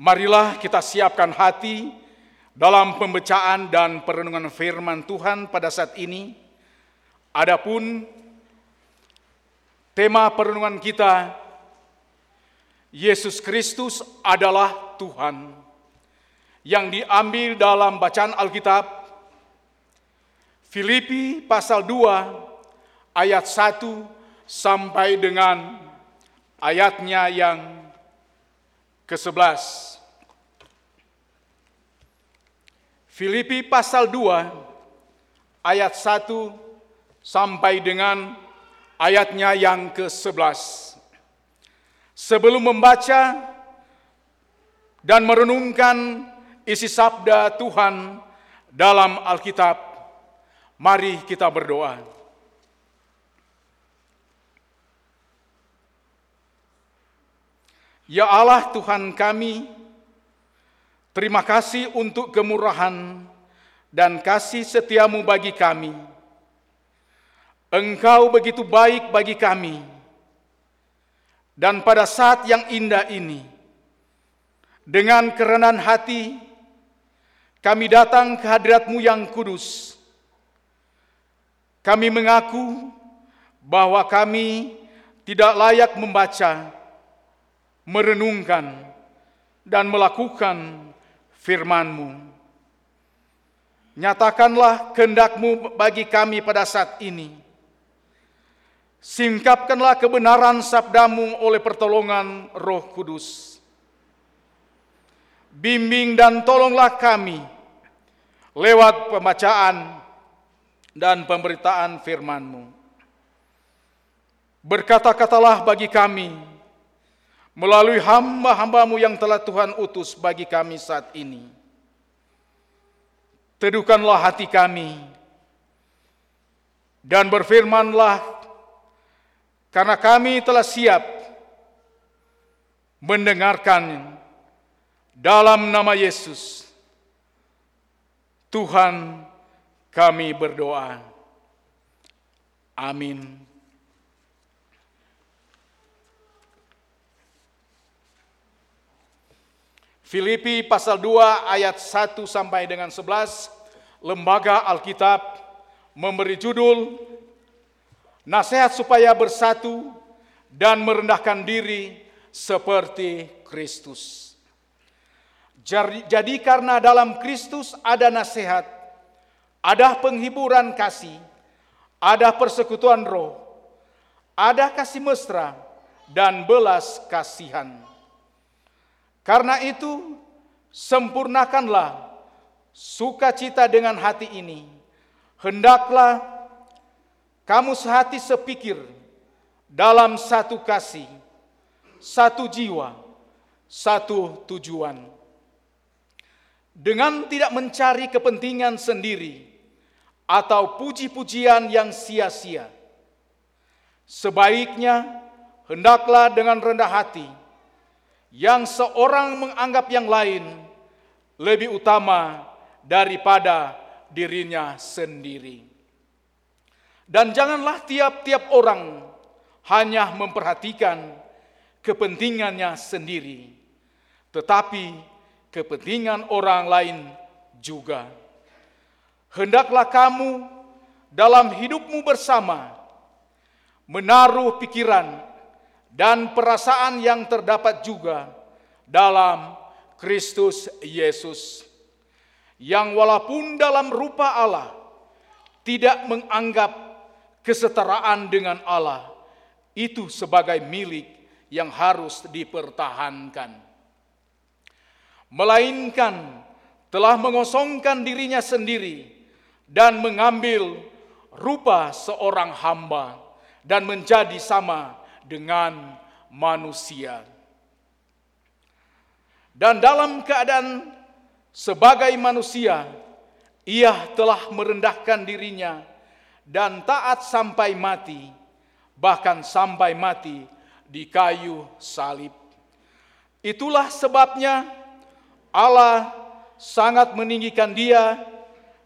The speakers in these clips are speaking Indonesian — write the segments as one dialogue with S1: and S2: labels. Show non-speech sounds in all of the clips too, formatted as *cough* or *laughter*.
S1: Marilah kita siapkan hati dalam pembacaan dan perenungan firman Tuhan pada saat ini. Adapun tema perenungan kita Yesus Kristus adalah Tuhan yang diambil dalam bacaan Alkitab Filipi pasal 2 ayat 1 sampai dengan ayatnya yang ke-11. Filipi pasal 2 ayat 1 sampai dengan ayatnya yang ke-11. Sebelum membaca dan merenungkan isi sabda Tuhan dalam Alkitab, mari kita berdoa. Ya Allah Tuhan kami, Terima kasih untuk kemurahan dan kasih setiamu bagi kami. Engkau begitu baik bagi kami. Dan pada saat yang indah ini, dengan kerenan hati, kami datang ke hadiratmu yang kudus. Kami mengaku bahwa kami tidak layak membaca, merenungkan, dan melakukan firman-Mu. Nyatakanlah kehendak-Mu bagi kami pada saat ini. Singkapkanlah kebenaran sabdamu oleh pertolongan roh kudus. Bimbing dan tolonglah kami lewat pembacaan dan pemberitaan firman-Mu. Berkata-katalah bagi kami, melalui hamba-hambamu yang telah Tuhan utus bagi kami saat ini. Teduhkanlah hati kami dan berfirmanlah karena kami telah siap mendengarkan dalam nama Yesus. Tuhan kami berdoa. Amin. Filipi pasal 2 ayat 1 sampai dengan 11, Lembaga Alkitab memberi judul Nasihat supaya bersatu dan merendahkan diri seperti Kristus. Jadi karena dalam Kristus ada nasihat, ada penghiburan kasih, ada persekutuan roh, ada kasih mesra dan belas kasihan karena itu, sempurnakanlah sukacita dengan hati ini. Hendaklah kamu sehati sepikir dalam satu kasih, satu jiwa, satu tujuan. Dengan tidak mencari kepentingan sendiri atau puji-pujian yang sia-sia. Sebaiknya hendaklah dengan rendah hati yang seorang menganggap yang lain lebih utama daripada dirinya sendiri. Dan janganlah tiap-tiap orang hanya memperhatikan kepentingannya sendiri, tetapi kepentingan orang lain juga. Hendaklah kamu dalam hidupmu bersama menaruh pikiran dan perasaan yang terdapat juga dalam Kristus Yesus, yang walaupun dalam rupa Allah tidak menganggap kesetaraan dengan Allah itu sebagai milik yang harus dipertahankan, melainkan telah mengosongkan dirinya sendiri dan mengambil rupa seorang hamba dan menjadi sama dengan manusia. Dan dalam keadaan sebagai manusia, ia telah merendahkan dirinya dan taat sampai mati, bahkan sampai mati di kayu salib. Itulah sebabnya Allah sangat meninggikan dia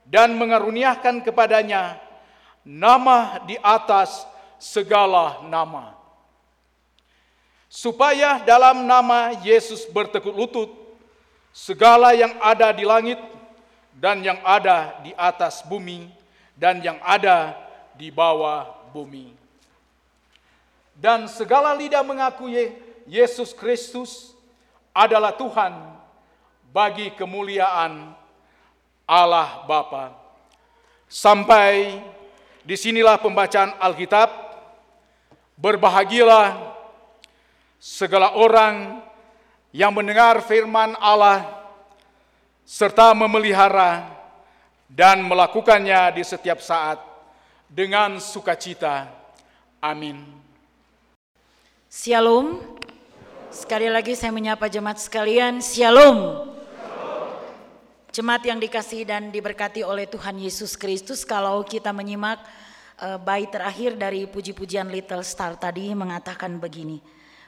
S1: dan mengaruniakan kepadanya nama di atas segala nama supaya dalam nama Yesus bertekuk lutut segala yang ada di langit dan yang ada di atas bumi dan yang ada di bawah bumi. Dan segala lidah mengakui Yesus Kristus adalah Tuhan bagi kemuliaan Allah Bapa. Sampai di sinilah pembacaan Alkitab. Berbahagialah segala orang yang mendengar firman Allah serta memelihara dan melakukannya di setiap saat dengan sukacita. Amin.
S2: Shalom. Sekali lagi saya menyapa jemaat sekalian. Shalom. Jemaat yang dikasih dan diberkati oleh Tuhan Yesus Kristus, kalau kita menyimak uh, bait terakhir dari puji-pujian Little Star tadi mengatakan begini.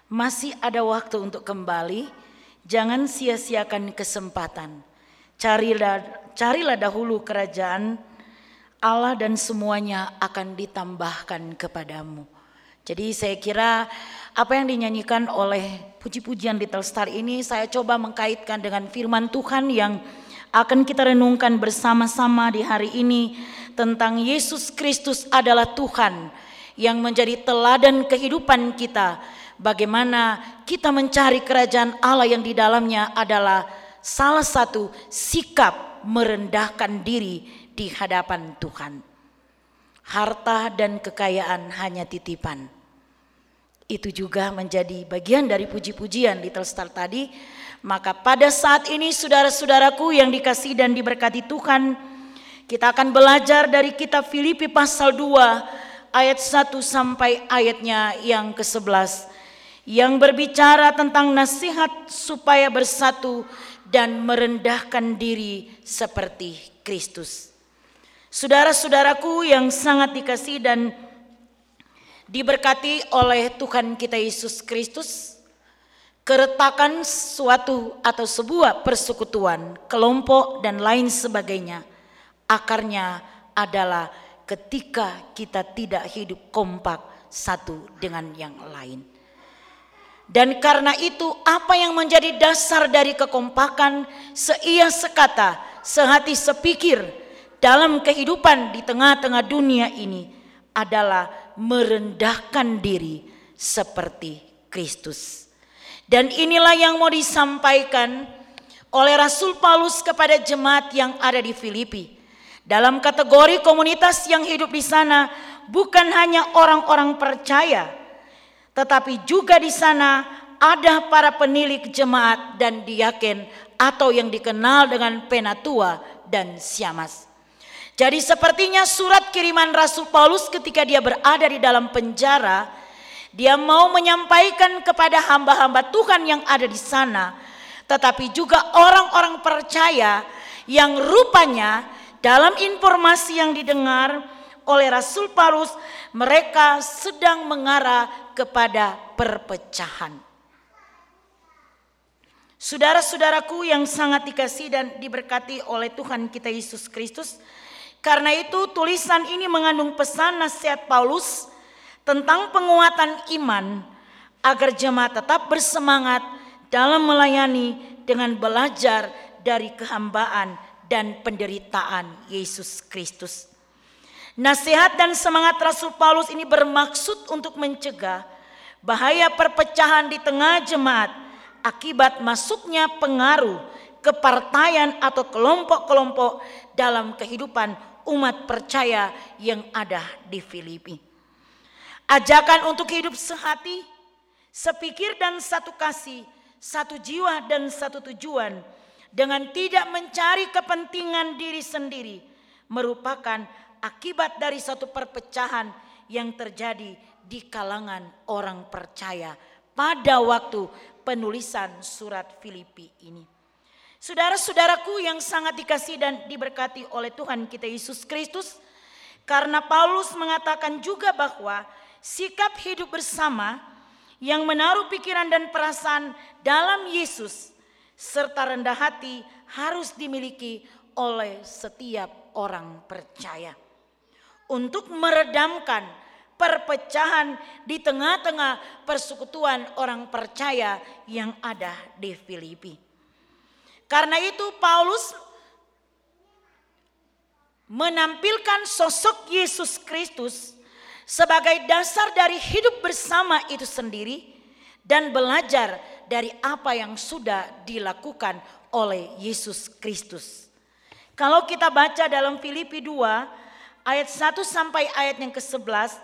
S2: Masih ada waktu untuk kembali, jangan sia-siakan kesempatan. Carilah, carilah dahulu kerajaan Allah dan semuanya akan ditambahkan kepadamu. Jadi saya kira apa yang dinyanyikan oleh puji-pujian Little Star ini saya coba mengkaitkan dengan firman Tuhan yang akan kita renungkan bersama-sama di hari ini tentang Yesus Kristus adalah Tuhan yang menjadi teladan kehidupan kita bagaimana kita mencari kerajaan Allah yang di dalamnya adalah salah satu sikap merendahkan diri di hadapan Tuhan. Harta dan kekayaan hanya titipan. Itu juga menjadi bagian dari puji-pujian Little Star tadi. Maka pada saat ini saudara-saudaraku yang dikasih dan diberkati Tuhan, kita akan belajar dari kitab Filipi pasal 2 ayat 1 sampai ayatnya yang ke-11 yang berbicara tentang nasihat supaya bersatu dan merendahkan diri seperti Kristus. Saudara-saudaraku yang sangat dikasih dan diberkati oleh Tuhan kita Yesus Kristus, keretakan suatu atau sebuah persekutuan, kelompok dan lain sebagainya, akarnya adalah ketika kita tidak hidup kompak satu dengan yang lain. Dan karena itu apa yang menjadi dasar dari kekompakan seia sekata, sehati sepikir dalam kehidupan di tengah-tengah dunia ini adalah merendahkan diri seperti Kristus. Dan inilah yang mau disampaikan oleh Rasul Paulus kepada jemaat yang ada di Filipi. Dalam kategori komunitas yang hidup di sana bukan hanya orang-orang percaya, tetapi juga di sana ada para penilik jemaat dan diaken atau yang dikenal dengan penatua dan siamas. Jadi sepertinya surat kiriman Rasul Paulus ketika dia berada di dalam penjara, dia mau menyampaikan kepada hamba-hamba Tuhan yang ada di sana, tetapi juga orang-orang percaya yang rupanya dalam informasi yang didengar oleh Rasul Paulus, mereka sedang mengarah kepada perpecahan. Saudara-saudaraku yang sangat dikasih dan diberkati oleh Tuhan kita Yesus Kristus, karena itu tulisan ini mengandung pesan nasihat Paulus tentang penguatan iman agar jemaat tetap bersemangat dalam melayani dengan belajar dari kehambaan dan penderitaan Yesus Kristus. Nasihat dan semangat Rasul Paulus ini bermaksud untuk mencegah bahaya perpecahan di tengah jemaat akibat masuknya pengaruh kepartaian atau kelompok-kelompok dalam kehidupan umat percaya yang ada di Filipi. Ajakan untuk hidup sehati, sepikir dan satu kasih, satu jiwa dan satu tujuan dengan tidak mencari kepentingan diri sendiri merupakan akibat dari satu perpecahan yang terjadi di kalangan orang percaya pada waktu penulisan surat Filipi ini. Saudara-saudaraku yang sangat dikasih dan diberkati oleh Tuhan kita Yesus Kristus, karena Paulus mengatakan juga bahwa sikap hidup bersama yang menaruh pikiran dan perasaan dalam Yesus serta rendah hati harus dimiliki oleh setiap orang percaya untuk meredamkan perpecahan di tengah-tengah persekutuan orang percaya yang ada di Filipi. Karena itu Paulus menampilkan sosok Yesus Kristus sebagai dasar dari hidup bersama itu sendiri dan belajar dari apa yang sudah dilakukan oleh Yesus Kristus. Kalau kita baca dalam Filipi 2 ayat 1 sampai ayat yang ke-11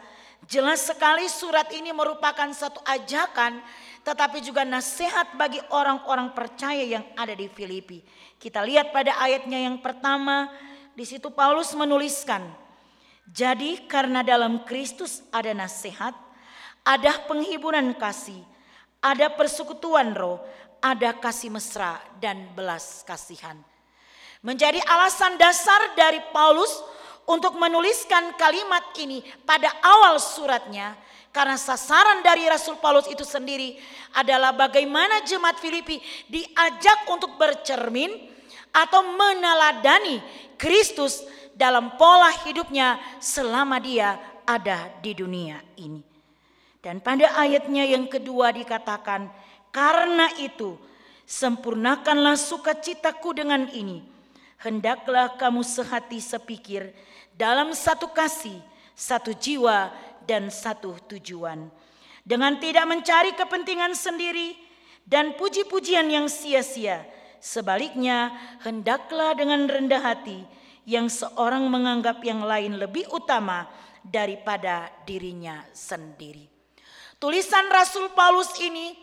S2: jelas sekali surat ini merupakan satu ajakan tetapi juga nasihat bagi orang-orang percaya yang ada di Filipi. Kita lihat pada ayatnya yang pertama di situ Paulus menuliskan, jadi karena dalam Kristus ada nasihat, ada penghiburan kasih, ada persekutuan roh, ada kasih mesra dan belas kasihan. Menjadi alasan dasar dari Paulus untuk menuliskan kalimat ini pada awal suratnya karena sasaran dari Rasul Paulus itu sendiri adalah bagaimana jemaat Filipi diajak untuk bercermin atau meneladani Kristus dalam pola hidupnya selama dia ada di dunia ini. Dan pada ayatnya yang kedua dikatakan, karena itu sempurnakanlah sukacitaku dengan ini. Hendaklah kamu sehati sepikir dalam satu kasih, satu jiwa, dan satu tujuan. Dengan tidak mencari kepentingan sendiri dan puji-pujian yang sia-sia, Sebaliknya, hendaklah dengan rendah hati yang seorang menganggap yang lain lebih utama daripada dirinya sendiri. Tulisan Rasul Paulus ini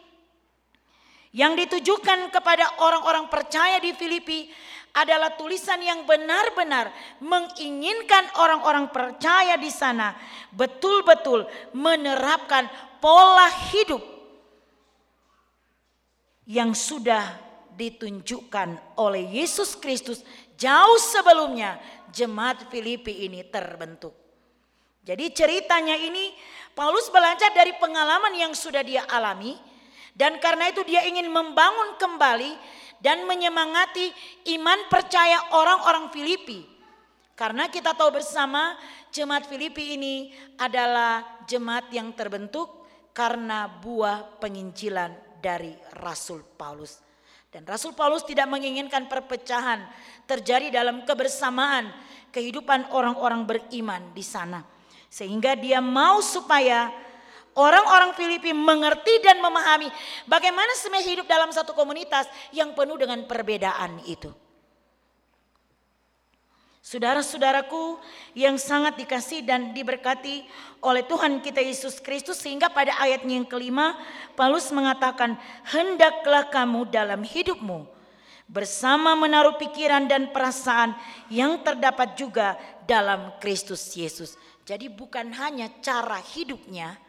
S2: yang ditujukan kepada orang-orang percaya di Filipi adalah tulisan yang benar-benar menginginkan orang-orang percaya di sana betul-betul menerapkan pola hidup yang sudah ditunjukkan oleh Yesus Kristus jauh sebelumnya jemaat Filipi ini terbentuk. Jadi ceritanya ini Paulus belajar dari pengalaman yang sudah dia alami dan karena itu dia ingin membangun kembali dan menyemangati iman percaya orang-orang Filipi. Karena kita tahu bersama jemaat Filipi ini adalah jemaat yang terbentuk karena buah penginjilan dari Rasul Paulus. Dan Rasul Paulus tidak menginginkan perpecahan terjadi dalam kebersamaan kehidupan orang-orang beriman di sana. Sehingga dia mau supaya orang-orang Filipi mengerti dan memahami bagaimana sebenarnya hidup dalam satu komunitas yang penuh dengan perbedaan itu. Saudara-saudaraku yang sangat dikasih dan diberkati oleh Tuhan kita Yesus Kristus sehingga pada ayatnya yang kelima Paulus mengatakan hendaklah kamu dalam hidupmu bersama menaruh pikiran dan perasaan yang terdapat juga dalam Kristus Yesus. Jadi bukan hanya cara hidupnya,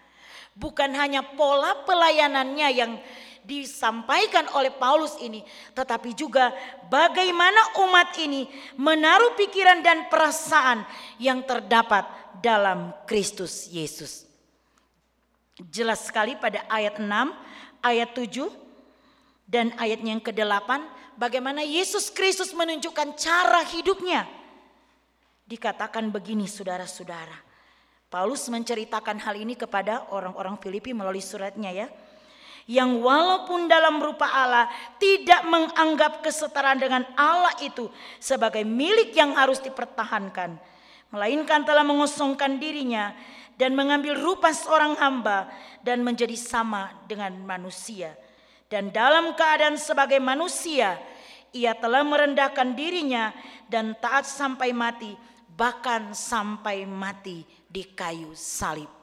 S2: bukan hanya pola pelayanannya yang disampaikan oleh Paulus ini, tetapi juga bagaimana umat ini menaruh pikiran dan perasaan yang terdapat dalam Kristus Yesus. Jelas sekali pada ayat 6, ayat 7 dan ayat yang ke-8 bagaimana Yesus Kristus menunjukkan cara hidupnya. Dikatakan begini saudara-saudara. Paulus menceritakan hal ini kepada orang-orang Filipi melalui suratnya ya yang walaupun dalam rupa Allah tidak menganggap kesetaraan dengan Allah itu sebagai milik yang harus dipertahankan, melainkan telah mengosongkan dirinya dan mengambil rupa seorang hamba dan menjadi sama dengan manusia. Dan dalam keadaan sebagai manusia, ia telah merendahkan dirinya dan taat sampai mati, bahkan sampai mati di kayu salib.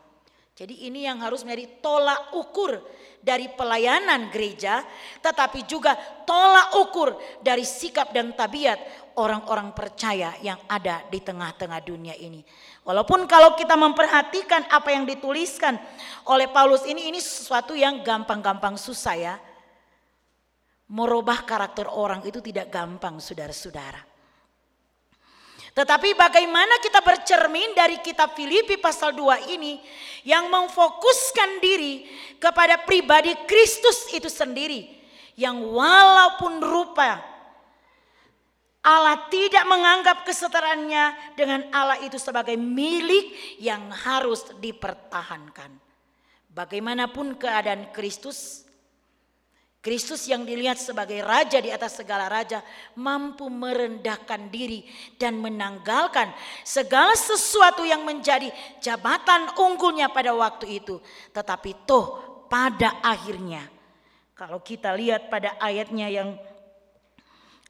S2: Jadi ini yang harus menjadi tolak ukur dari pelayanan gereja, tetapi juga tolak ukur dari sikap dan tabiat orang-orang percaya yang ada di tengah-tengah dunia ini. Walaupun kalau kita memperhatikan apa yang dituliskan oleh Paulus ini, ini sesuatu yang gampang-gampang susah ya. Merubah karakter orang itu tidak gampang saudara-saudara. Tetapi bagaimana kita bercermin dari kitab Filipi pasal 2 ini yang memfokuskan diri kepada pribadi Kristus itu sendiri. Yang walaupun rupa Allah tidak menganggap kesetaraannya dengan Allah itu sebagai milik yang harus dipertahankan. Bagaimanapun keadaan Kristus, Kristus yang dilihat sebagai raja di atas segala raja mampu merendahkan diri dan menanggalkan segala sesuatu yang menjadi jabatan unggulnya pada waktu itu. Tetapi toh pada akhirnya kalau kita lihat pada ayatnya yang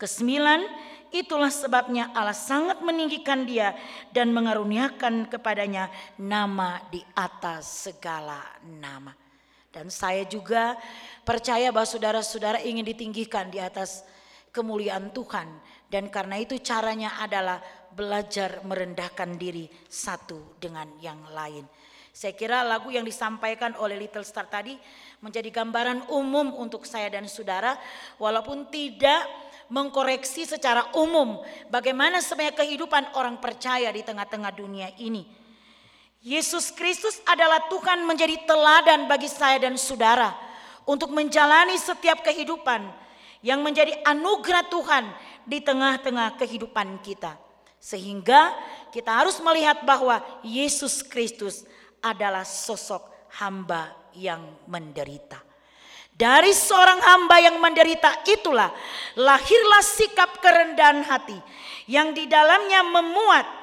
S2: kesembilan itulah sebabnya Allah sangat meninggikan dia dan mengaruniakan kepadanya nama di atas segala nama. Dan saya juga percaya bahwa saudara-saudara ingin ditinggikan di atas kemuliaan Tuhan. Dan karena itu caranya adalah belajar merendahkan diri satu dengan yang lain. Saya kira lagu yang disampaikan oleh Little Star tadi menjadi gambaran umum untuk saya dan saudara. Walaupun tidak mengkoreksi secara umum bagaimana sebenarnya kehidupan orang percaya di tengah-tengah dunia ini. Yesus Kristus adalah Tuhan menjadi teladan bagi saya dan saudara untuk menjalani setiap kehidupan yang menjadi anugerah Tuhan di tengah-tengah kehidupan kita. Sehingga kita harus melihat bahwa Yesus Kristus adalah sosok hamba yang menderita. Dari seorang hamba yang menderita itulah lahirlah sikap kerendahan hati yang di dalamnya memuat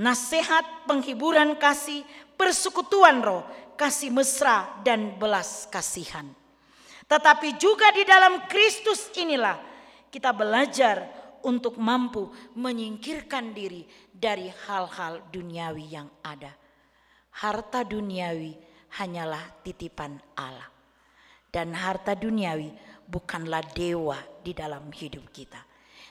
S2: nasihat, penghiburan kasih, persekutuan roh, kasih mesra dan belas kasihan. Tetapi juga di dalam Kristus inilah kita belajar untuk mampu menyingkirkan diri dari hal-hal duniawi yang ada. Harta duniawi hanyalah titipan Allah. Dan harta duniawi bukanlah dewa di dalam hidup kita.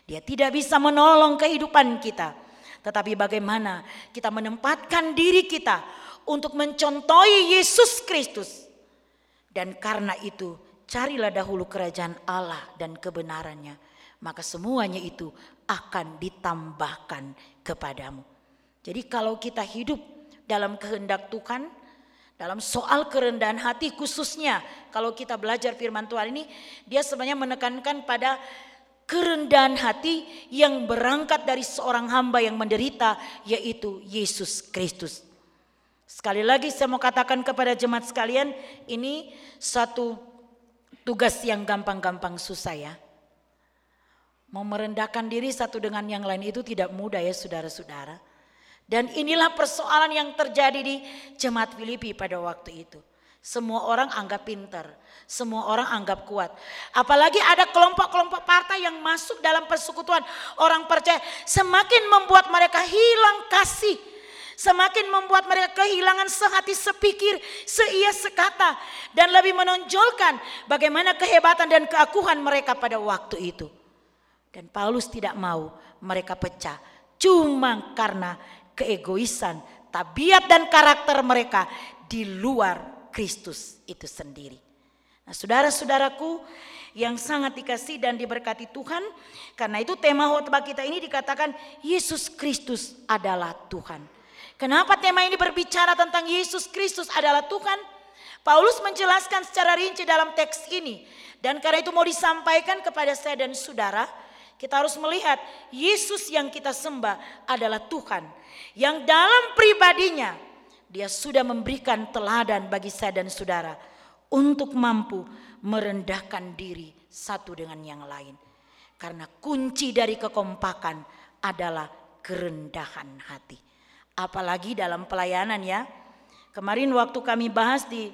S2: Dia tidak bisa menolong kehidupan kita tetapi bagaimana kita menempatkan diri kita untuk mencontohi Yesus Kristus. Dan karena itu carilah dahulu kerajaan Allah dan kebenarannya. Maka semuanya itu akan ditambahkan kepadamu. Jadi kalau kita hidup dalam kehendak Tuhan, dalam soal kerendahan hati khususnya kalau kita belajar firman Tuhan ini dia sebenarnya menekankan pada kerendahan hati yang berangkat dari seorang hamba yang menderita yaitu Yesus Kristus. Sekali lagi saya mau katakan kepada jemaat sekalian ini satu tugas yang gampang-gampang susah ya. Mau merendahkan diri satu dengan yang lain itu tidak mudah ya saudara-saudara. Dan inilah persoalan yang terjadi di jemaat Filipi pada waktu itu. Semua orang anggap pinter, semua orang anggap kuat. Apalagi ada kelompok-kelompok partai yang masuk dalam persekutuan orang percaya, semakin membuat mereka hilang kasih, semakin membuat mereka kehilangan sehati sepikir, seia sekata, dan lebih menonjolkan bagaimana kehebatan dan keakuhan mereka pada waktu itu. Dan Paulus tidak mau mereka pecah, cuma karena keegoisan, tabiat dan karakter mereka di luar Kristus itu sendiri. Nah, saudara-saudaraku yang sangat dikasih dan diberkati Tuhan, karena itu tema khotbah kita ini dikatakan Yesus Kristus adalah Tuhan. Kenapa tema ini berbicara tentang Yesus Kristus adalah Tuhan? Paulus menjelaskan secara rinci dalam teks ini dan karena itu mau disampaikan kepada saya dan saudara, kita harus melihat Yesus yang kita sembah adalah Tuhan yang dalam pribadinya dia sudah memberikan teladan bagi saya dan saudara untuk mampu merendahkan diri satu dengan yang lain. Karena kunci dari kekompakan adalah kerendahan hati. Apalagi dalam pelayanan ya. Kemarin waktu kami bahas di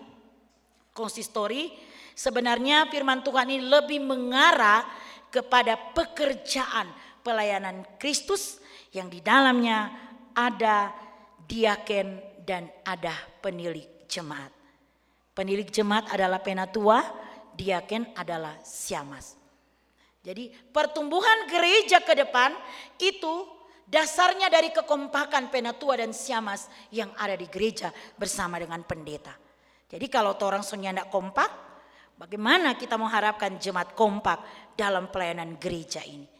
S2: konsistori, sebenarnya firman Tuhan ini lebih mengarah kepada pekerjaan pelayanan Kristus yang di dalamnya ada diaken dan ada penilik jemaat. Penilik jemaat adalah penatua, diaken adalah siamas. Jadi pertumbuhan gereja ke depan itu dasarnya dari kekompakan penatua dan siamas yang ada di gereja bersama dengan pendeta. Jadi kalau orang sonya tidak kompak, bagaimana kita mengharapkan jemaat kompak dalam pelayanan gereja ini?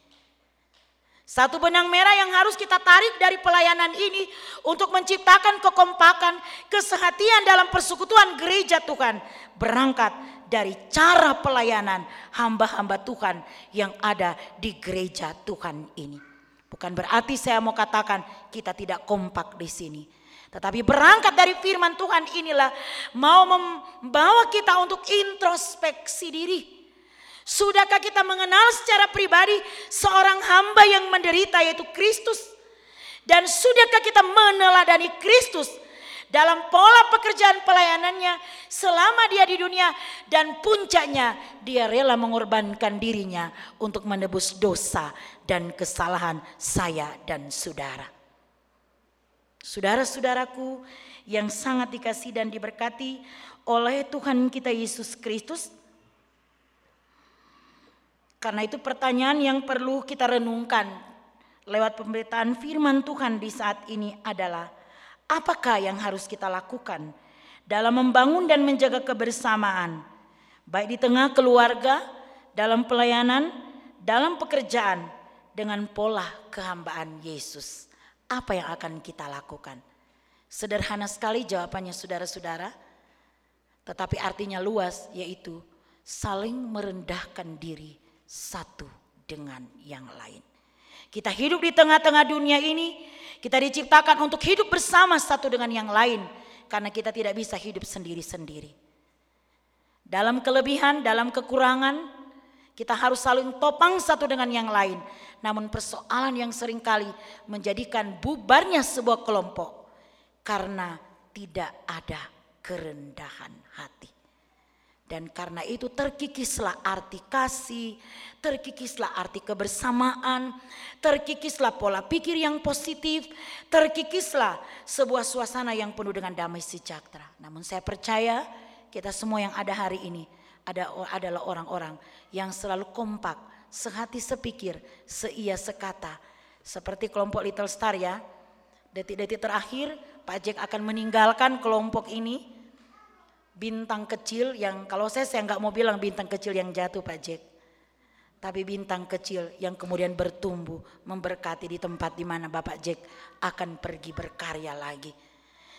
S2: Satu benang merah yang harus kita tarik dari pelayanan ini untuk menciptakan kekompakan, kesehatian dalam persekutuan gereja Tuhan berangkat dari cara pelayanan hamba-hamba Tuhan yang ada di gereja Tuhan ini. Bukan berarti saya mau katakan kita tidak kompak di sini. Tetapi berangkat dari firman Tuhan inilah mau membawa kita untuk introspeksi diri. Sudahkah kita mengenal secara pribadi seorang hamba yang menderita yaitu Kristus? Dan sudahkah kita meneladani Kristus dalam pola pekerjaan pelayanannya selama dia di dunia dan puncaknya dia rela mengorbankan dirinya untuk menebus dosa dan kesalahan saya dan saudara. Saudara-saudaraku yang sangat dikasih dan diberkati oleh Tuhan kita Yesus Kristus. Karena itu pertanyaan yang perlu kita renungkan lewat pemberitaan firman Tuhan di saat ini adalah apakah yang harus kita lakukan dalam membangun dan menjaga kebersamaan baik di tengah keluarga, dalam pelayanan, dalam pekerjaan dengan pola kehambaan Yesus apa yang akan kita lakukan? Sederhana sekali jawabannya saudara-saudara, tetapi artinya luas yaitu saling merendahkan diri satu dengan yang lain. Kita hidup di tengah-tengah dunia ini, kita diciptakan untuk hidup bersama satu dengan yang lain karena kita tidak bisa hidup sendiri-sendiri. Dalam kelebihan, dalam kekurangan, kita harus saling topang satu dengan yang lain. Namun persoalan yang sering kali menjadikan bubarnya sebuah kelompok karena tidak ada kerendahan hati. Dan karena itu terkikislah arti kasih, terkikislah arti kebersamaan, terkikislah pola pikir yang positif, terkikislah sebuah suasana yang penuh dengan damai sejahtera. Namun saya percaya kita semua yang ada hari ini ada adalah orang-orang yang selalu kompak, sehati sepikir, seia sekata. Seperti kelompok Little Star ya. Detik-detik terakhir Pak Jack akan meninggalkan kelompok ini. Bintang kecil yang kalau saya saya nggak mau bilang bintang kecil yang jatuh Pak Jack. Tapi bintang kecil yang kemudian bertumbuh memberkati di tempat di mana Bapak Jack akan pergi berkarya lagi.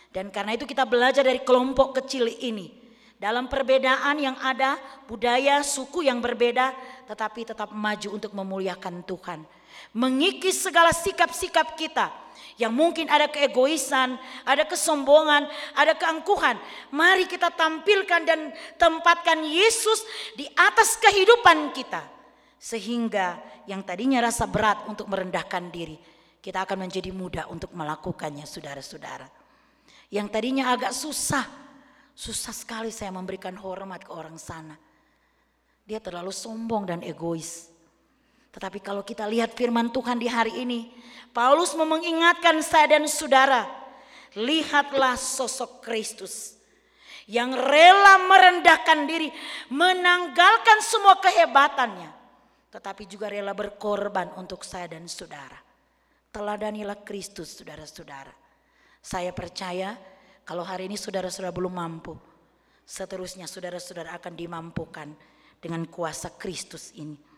S2: Dan karena itu kita belajar dari kelompok kecil ini dalam perbedaan yang ada, budaya, suku yang berbeda, tetapi tetap maju untuk memuliakan Tuhan. Mengikis segala sikap-sikap kita yang mungkin ada keegoisan, ada kesombongan, ada keangkuhan. Mari kita tampilkan dan tempatkan Yesus di atas kehidupan kita. Sehingga yang tadinya rasa berat untuk merendahkan diri, kita akan menjadi mudah untuk melakukannya saudara-saudara. Yang tadinya agak susah Susah sekali saya memberikan hormat ke orang sana. Dia terlalu sombong dan egois. Tetapi kalau kita lihat firman Tuhan di hari ini, Paulus mengingatkan saya dan saudara, lihatlah sosok Kristus yang rela merendahkan diri, menanggalkan semua kehebatannya, tetapi juga rela berkorban untuk saya dan saudara. Teladanilah Kristus, saudara-saudara. Saya percaya kalau hari ini saudara-saudara belum mampu, seterusnya saudara-saudara akan dimampukan dengan kuasa Kristus ini.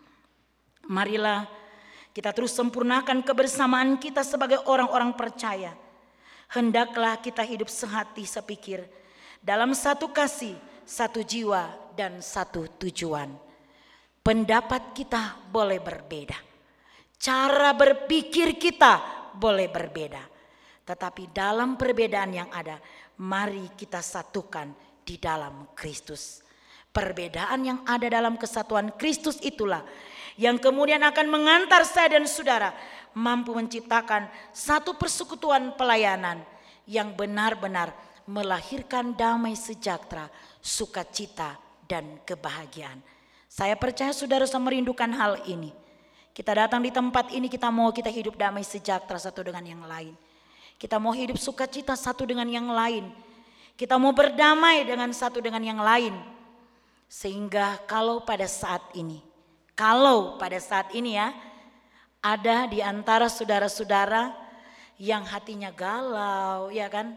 S2: Marilah kita terus sempurnakan kebersamaan kita sebagai orang-orang percaya. Hendaklah kita hidup sehati sepikir dalam satu kasih, satu jiwa, dan satu tujuan. Pendapat kita boleh berbeda. Cara berpikir kita boleh berbeda. Tetapi dalam perbedaan yang ada, mari kita satukan di dalam Kristus. Perbedaan yang ada dalam kesatuan Kristus itulah yang kemudian akan mengantar saya dan saudara mampu menciptakan satu persekutuan pelayanan yang benar-benar melahirkan damai sejahtera, sukacita, dan kebahagiaan. Saya percaya saudara sama merindukan hal ini. Kita datang di tempat ini, kita mau kita hidup damai sejahtera satu dengan yang lain. Kita mau hidup sukacita satu dengan yang lain. Kita mau berdamai dengan satu dengan yang lain. Sehingga kalau pada saat ini, kalau pada saat ini ya, ada di antara saudara-saudara yang hatinya galau, ya kan?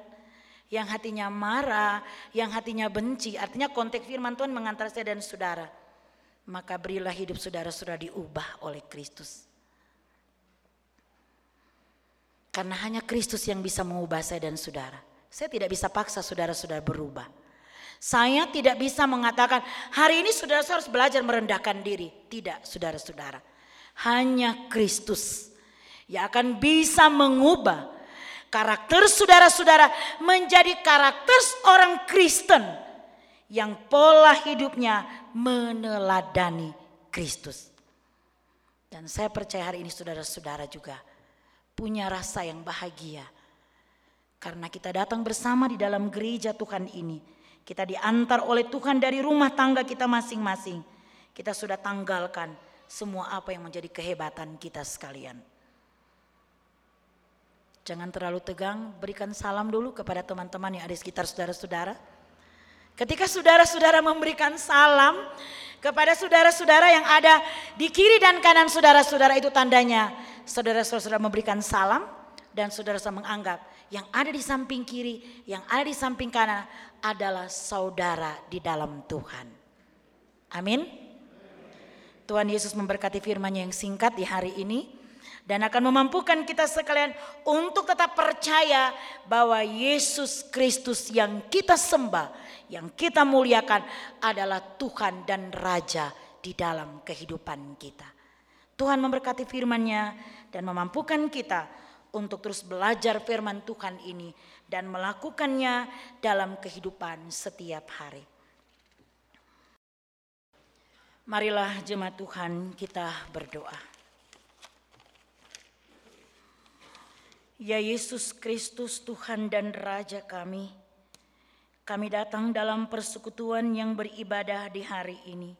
S2: Yang hatinya marah, yang hatinya benci. Artinya konteks firman Tuhan mengantar saya dan saudara. Maka berilah hidup saudara-saudara diubah oleh Kristus. Karena hanya Kristus yang bisa mengubah saya dan saudara. Saya tidak bisa paksa saudara-saudara berubah. Saya tidak bisa mengatakan hari ini saudara harus belajar merendahkan diri. Tidak saudara-saudara. Hanya Kristus yang akan bisa mengubah karakter saudara-saudara menjadi karakter orang Kristen yang pola hidupnya meneladani Kristus. Dan saya percaya hari ini saudara-saudara juga punya rasa yang bahagia. Karena kita datang bersama di dalam gereja Tuhan ini. Kita diantar oleh Tuhan dari rumah tangga kita masing-masing. Kita sudah tanggalkan semua apa yang menjadi kehebatan kita sekalian. Jangan terlalu tegang, berikan salam dulu kepada teman-teman yang ada di sekitar saudara-saudara. Ketika saudara-saudara memberikan salam, kepada saudara-saudara yang ada di kiri dan kanan saudara-saudara itu tandanya saudara-saudara memberikan salam dan saudara-saudara menganggap yang ada di samping kiri, yang ada di samping kanan adalah saudara di dalam Tuhan. Amin. Tuhan Yesus memberkati firman-Nya yang singkat di hari ini dan akan memampukan kita sekalian untuk tetap percaya bahwa Yesus Kristus yang kita sembah yang kita muliakan adalah Tuhan dan Raja di dalam kehidupan kita. Tuhan memberkati firman-Nya dan memampukan kita untuk terus belajar firman Tuhan ini dan melakukannya dalam kehidupan setiap hari. Marilah jemaat Tuhan kita berdoa. Ya Yesus Kristus Tuhan dan Raja kami, kami datang dalam persekutuan yang beribadah di hari ini.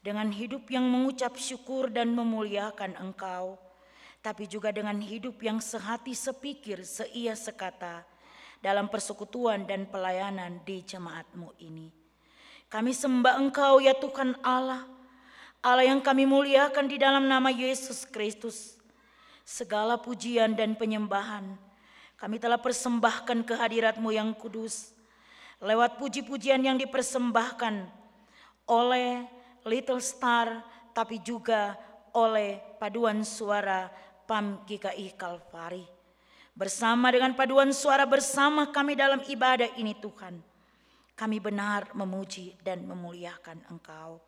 S2: Dengan hidup yang mengucap syukur dan memuliakan Engkau, tapi juga dengan hidup yang sehati sepikir, seia sekata dalam persekutuan dan pelayanan di jemaatmu ini. Kami sembah Engkau ya Tuhan Allah, Allah yang kami muliakan di dalam nama Yesus Kristus. Segala pujian dan penyembahan kami telah persembahkan kehadiratmu yang kudus lewat puji-pujian yang dipersembahkan oleh Little Star tapi juga oleh paduan suara PAM GKI Kalvari. Bersama dengan paduan suara bersama kami dalam ibadah ini Tuhan. Kami benar memuji dan memuliakan Engkau.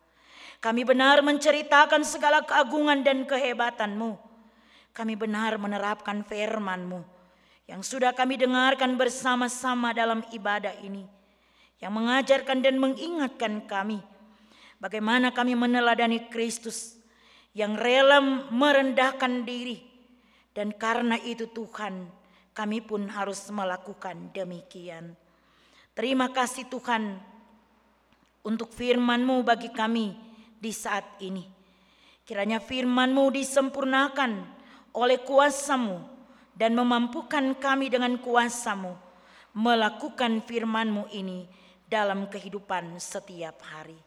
S2: Kami benar menceritakan segala keagungan dan kehebatanmu. Kami benar menerapkan firman-Mu yang sudah kami dengarkan bersama-sama dalam ibadah ini yang mengajarkan dan mengingatkan kami bagaimana kami meneladani Kristus yang rela merendahkan diri dan karena itu Tuhan kami pun harus melakukan demikian. Terima kasih Tuhan untuk firman-Mu bagi kami di saat ini. Kiranya firman-Mu disempurnakan oleh kuasa-Mu dan memampukan kami dengan kuasa-Mu melakukan firman-Mu ini dalam kehidupan setiap hari.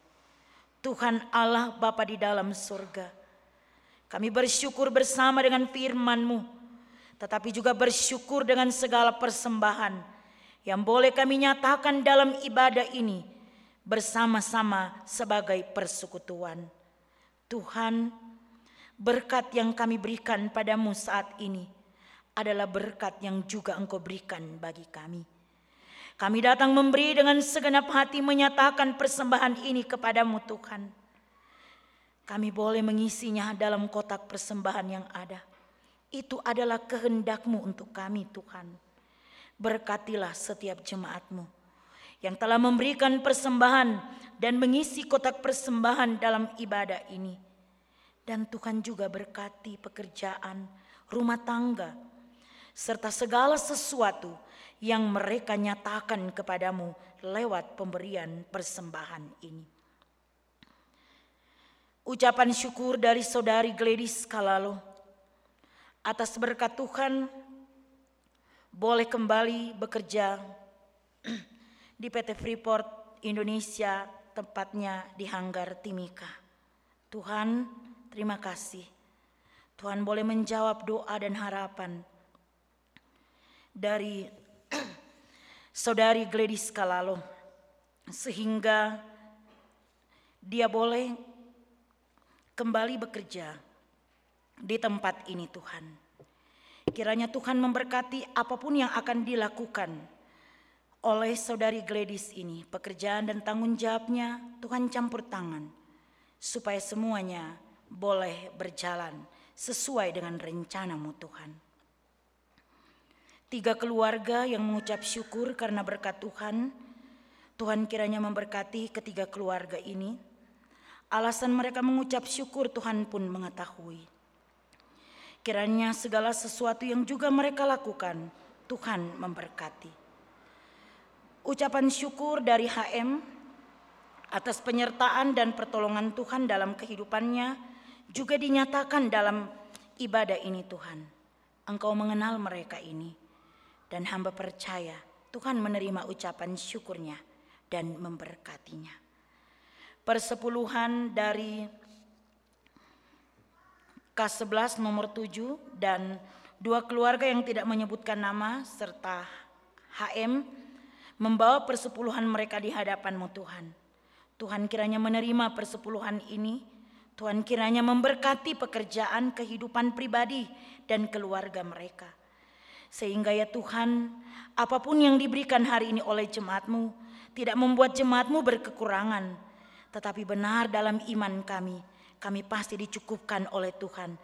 S2: Tuhan Allah Bapa di dalam surga, kami bersyukur bersama dengan firman-Mu, tetapi juga bersyukur dengan segala persembahan yang boleh kami nyatakan dalam ibadah ini bersama-sama sebagai persekutuan. Tuhan, berkat yang kami berikan padamu saat ini adalah berkat yang juga Engkau berikan bagi kami. Kami datang memberi dengan segenap hati menyatakan persembahan ini kepadamu Tuhan. Kami boleh mengisinya dalam kotak persembahan yang ada. Itu adalah kehendakmu untuk kami Tuhan. Berkatilah setiap jemaatmu yang telah memberikan persembahan dan mengisi kotak persembahan dalam ibadah ini. Dan Tuhan juga berkati pekerjaan, rumah tangga, serta segala sesuatu yang mereka nyatakan kepadamu lewat pemberian persembahan ini. Ucapan syukur dari saudari Gladys Kalalo atas berkat Tuhan boleh kembali bekerja *clears throat* di PT Freeport Indonesia tempatnya di Hanggar Timika. Tuhan, terima kasih. Tuhan boleh menjawab doa dan harapan dari *clears throat* saudari Gladys Kalalo sehingga dia boleh kembali bekerja di tempat ini Tuhan. Kiranya Tuhan memberkati apa pun yang akan dilakukan oleh saudari Gladys ini. Pekerjaan dan tanggung jawabnya Tuhan campur tangan supaya semuanya boleh berjalan sesuai dengan rencanamu Tuhan. Tiga keluarga yang mengucap syukur karena berkat Tuhan. Tuhan kiranya memberkati ketiga keluarga ini. Alasan mereka mengucap syukur Tuhan pun mengetahui. Kiranya segala sesuatu yang juga mereka lakukan, Tuhan memberkati. Ucapan syukur dari HM atas penyertaan dan pertolongan Tuhan dalam kehidupannya juga dinyatakan dalam ibadah ini Tuhan. Engkau mengenal mereka ini dan hamba percaya Tuhan menerima ucapan syukurnya dan memberkatinya. Persepuluhan dari K11 nomor 7 dan dua keluarga yang tidak menyebutkan nama serta HM membawa persepuluhan mereka di hadapanmu Tuhan. Tuhan kiranya menerima persepuluhan ini. Tuhan kiranya memberkati pekerjaan, kehidupan pribadi, dan keluarga mereka. Sehingga ya Tuhan, apa pun yang diberikan hari ini oleh jemaatmu, tidak membuat jemaatmu berkekurangan. Tetapi benar dalam iman kami, kami pasti dicukupkan oleh Tuhan.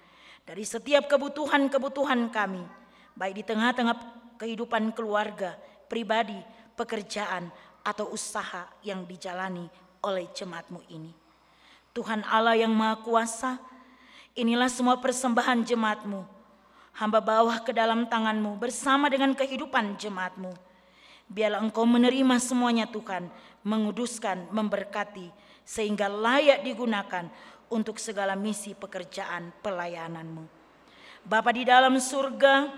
S2: Dari setiap kebutuhan-kebutuhan kami, baik di tengah-tengah kehidupan keluarga, pribadi, pekerjaan, atau usaha yang dijalani oleh jemaatmu ini. Tuhan Allah yang Maha Kuasa, inilah semua persembahan jemaatmu. Hamba bawa ke dalam tanganmu bersama dengan kehidupan jemaatmu. Biarlah engkau menerima semuanya Tuhan, menguduskan, memberkati, sehingga layak digunakan untuk segala misi pekerjaan pelayananmu. Bapa di dalam surga,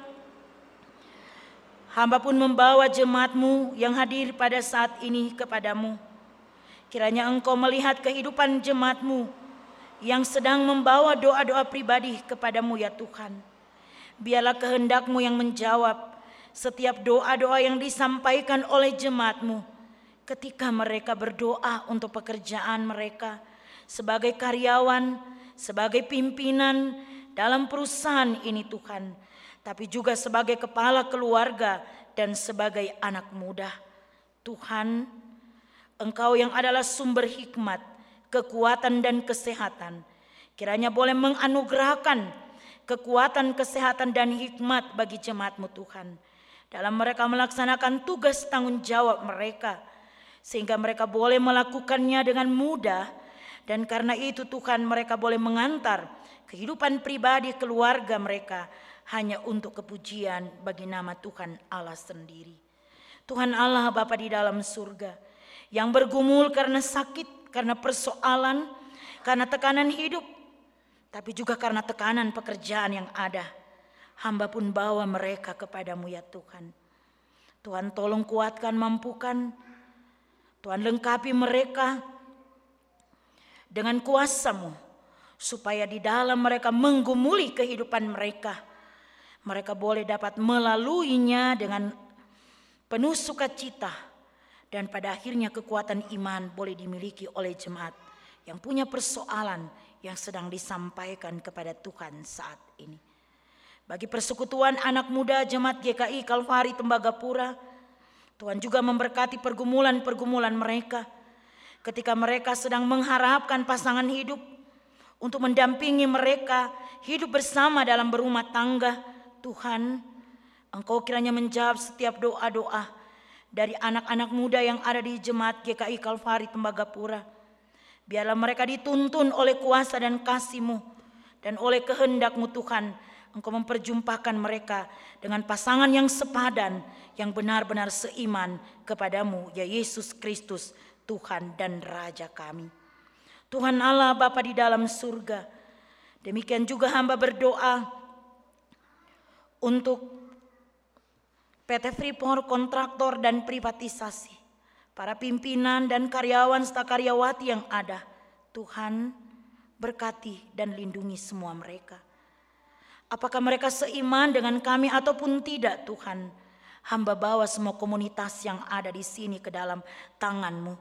S2: hamba pun membawa jemaatmu yang hadir pada saat ini kepadamu. Kiranya engkau melihat kehidupan jemaatmu yang sedang membawa doa-doa pribadi kepadamu ya Tuhan. Biarlah kehendakmu yang menjawab setiap doa-doa yang disampaikan oleh jemaatmu ketika mereka berdoa untuk pekerjaan mereka sebagai karyawan, sebagai pimpinan dalam perusahaan ini Tuhan. Tapi juga sebagai kepala keluarga dan sebagai anak muda. Tuhan, Engkau yang adalah sumber hikmat, kekuatan dan kesehatan, kiranya boleh menganugerahkan kekuatan, kesehatan dan hikmat bagi jemaatmu Tuhan. Dalam mereka melaksanakan tugas tanggung jawab mereka, sehingga mereka boleh melakukannya dengan mudah, dan karena itu Tuhan mereka boleh mengantar kehidupan pribadi keluarga mereka hanya untuk kepujian bagi nama Tuhan Allah sendiri. Tuhan Allah Bapa di dalam surga, yang bergumul karena sakit, karena persoalan, karena tekanan hidup, tapi juga karena tekanan pekerjaan yang ada. Hamba pun bawa mereka kepadamu ya Tuhan. Tuhan tolong kuatkan, mampukan. Tuhan lengkapi mereka dengan kuasamu. Supaya di dalam mereka menggumuli kehidupan mereka. Mereka boleh dapat melaluinya dengan penuh sukacita dan pada akhirnya kekuatan iman boleh dimiliki oleh jemaat yang punya persoalan yang sedang disampaikan kepada Tuhan saat ini. Bagi persekutuan anak muda jemaat GKI Kalvari Tembagapura, Tuhan juga memberkati pergumulan-pergumulan mereka ketika mereka sedang mengharapkan pasangan hidup untuk mendampingi mereka hidup bersama dalam berumah tangga. Tuhan, Engkau kiranya menjawab setiap doa-doa dari anak-anak muda yang ada di jemaat GKI Kalvari Tembagapura. Biarlah mereka dituntun oleh kuasa dan kasih-Mu dan oleh kehendak-Mu Tuhan. Engkau memperjumpakan mereka dengan pasangan yang sepadan, yang benar-benar seiman kepadamu, ya Yesus Kristus, Tuhan dan Raja kami. Tuhan Allah Bapa di dalam surga, demikian juga hamba berdoa untuk PT Freeport kontraktor dan privatisasi, para pimpinan dan karyawan serta karyawati yang ada, Tuhan berkati dan lindungi semua mereka. Apakah mereka seiman dengan kami ataupun tidak Tuhan, hamba bawa semua komunitas yang ada di sini ke dalam tanganmu.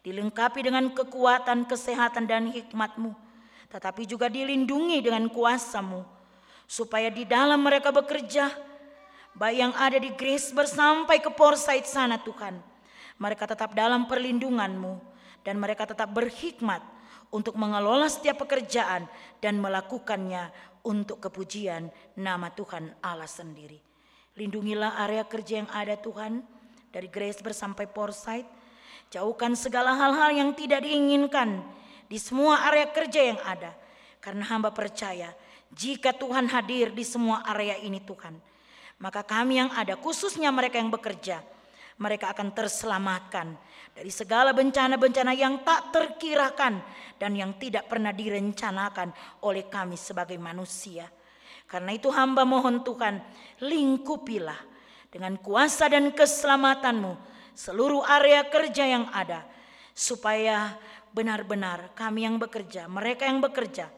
S2: Dilengkapi dengan kekuatan, kesehatan dan hikmatmu, tetapi juga dilindungi dengan kuasamu, supaya di dalam mereka bekerja, baik yang ada di Grace bersampai ke Porsite sana Tuhan. Mereka tetap dalam perlindunganmu. Dan mereka tetap berhikmat untuk mengelola setiap pekerjaan dan melakukannya untuk kepujian nama Tuhan Allah sendiri. Lindungilah area kerja yang ada Tuhan, dari Grace sampai Foresight. Jauhkan segala hal-hal yang tidak diinginkan di semua area kerja yang ada. Karena hamba percaya, jika Tuhan hadir di semua area ini Tuhan, maka kami yang ada, khususnya mereka yang bekerja, mereka akan terselamatkan dari segala bencana-bencana yang tak terkirakan dan yang tidak pernah direncanakan oleh kami sebagai manusia. Karena itu hamba mohon Tuhan, lingkupilah dengan kuasa dan keselamatanmu seluruh area kerja yang ada. Supaya benar-benar kami yang bekerja, mereka yang bekerja,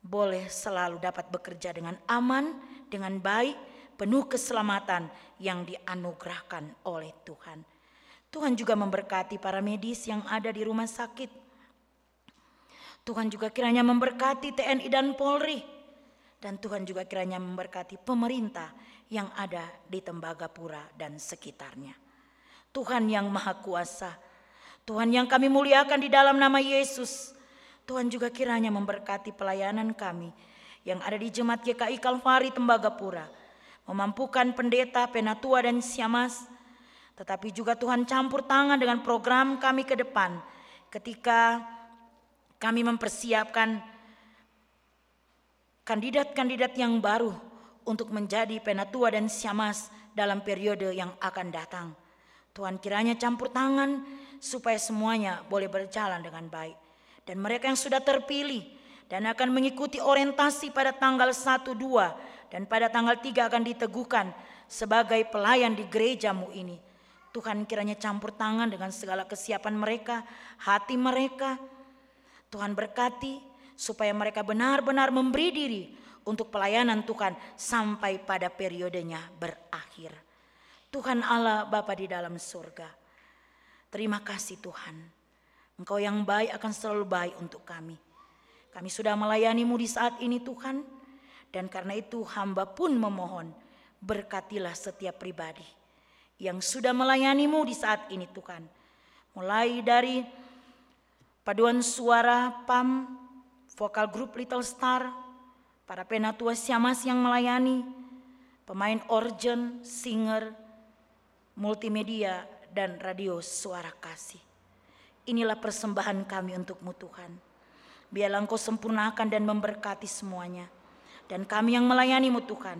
S2: boleh selalu dapat bekerja dengan aman, dengan baik, penuh keselamatan yang dianugerahkan oleh Tuhan. Tuhan juga memberkati para medis yang ada di rumah sakit. Tuhan juga kiranya memberkati TNI dan Polri. Dan Tuhan juga kiranya memberkati pemerintah yang ada di Tembagapura dan sekitarnya. Tuhan yang Maha Kuasa, Tuhan yang kami muliakan di dalam nama Yesus. Tuhan juga kiranya memberkati pelayanan kami yang ada di Jemaat GKI Kalvari Tembagapura. Memampukan pendeta, penatua dan siamas. Tetapi juga Tuhan campur tangan dengan program kami ke depan. Ketika kami mempersiapkan kandidat-kandidat yang baru untuk menjadi penatua dan siamas dalam periode yang akan datang. Tuhan kiranya campur tangan supaya semuanya boleh berjalan dengan baik. Dan mereka yang sudah terpilih dan akan mengikuti orientasi pada tanggal 1, 2 dan pada tanggal 3 akan diteguhkan sebagai pelayan di gerejamu ini. Tuhan kiranya campur tangan dengan segala kesiapan mereka, hati mereka. Tuhan berkati supaya mereka benar-benar memberi diri untuk pelayanan Tuhan sampai pada periodenya berakhir. Tuhan Allah Bapa di dalam surga. Terima kasih Tuhan. Engkau yang baik akan selalu baik untuk kami. Kami sudah melayanimu di saat ini Tuhan. Dan karena itu hamba pun memohon berkatilah setiap pribadi yang sudah melayanimu di saat ini Tuhan. Mulai dari paduan suara PAM, vokal grup Little Star, para penatua siamas yang melayani, pemain organ, singer, multimedia, dan radio suara kasih. Inilah persembahan kami untukmu Tuhan. Biarlah engkau sempurnakan dan memberkati semuanya. Dan kami yang melayanimu Tuhan,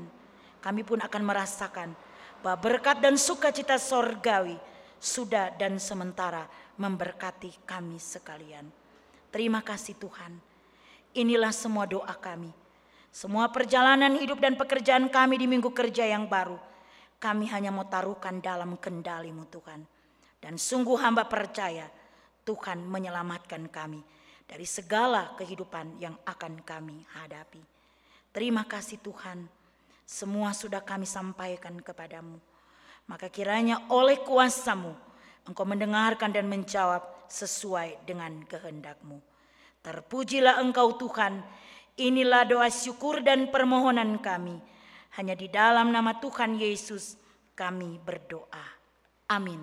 S2: kami pun akan merasakan bahwa berkat dan sukacita sorgawi sudah dan sementara memberkati kami sekalian. Terima kasih Tuhan. Inilah semua doa kami semua perjalanan hidup dan pekerjaan kami di minggu kerja yang baru, kami hanya mau taruhkan dalam kendalimu Tuhan. Dan sungguh hamba percaya Tuhan menyelamatkan kami dari segala kehidupan yang akan kami hadapi. Terima kasih Tuhan, semua sudah kami sampaikan kepadamu. Maka kiranya oleh kuasamu, engkau mendengarkan dan menjawab sesuai dengan kehendakmu. Terpujilah engkau Tuhan, Inilah doa syukur dan permohonan kami. Hanya di dalam nama Tuhan Yesus kami berdoa. Amin.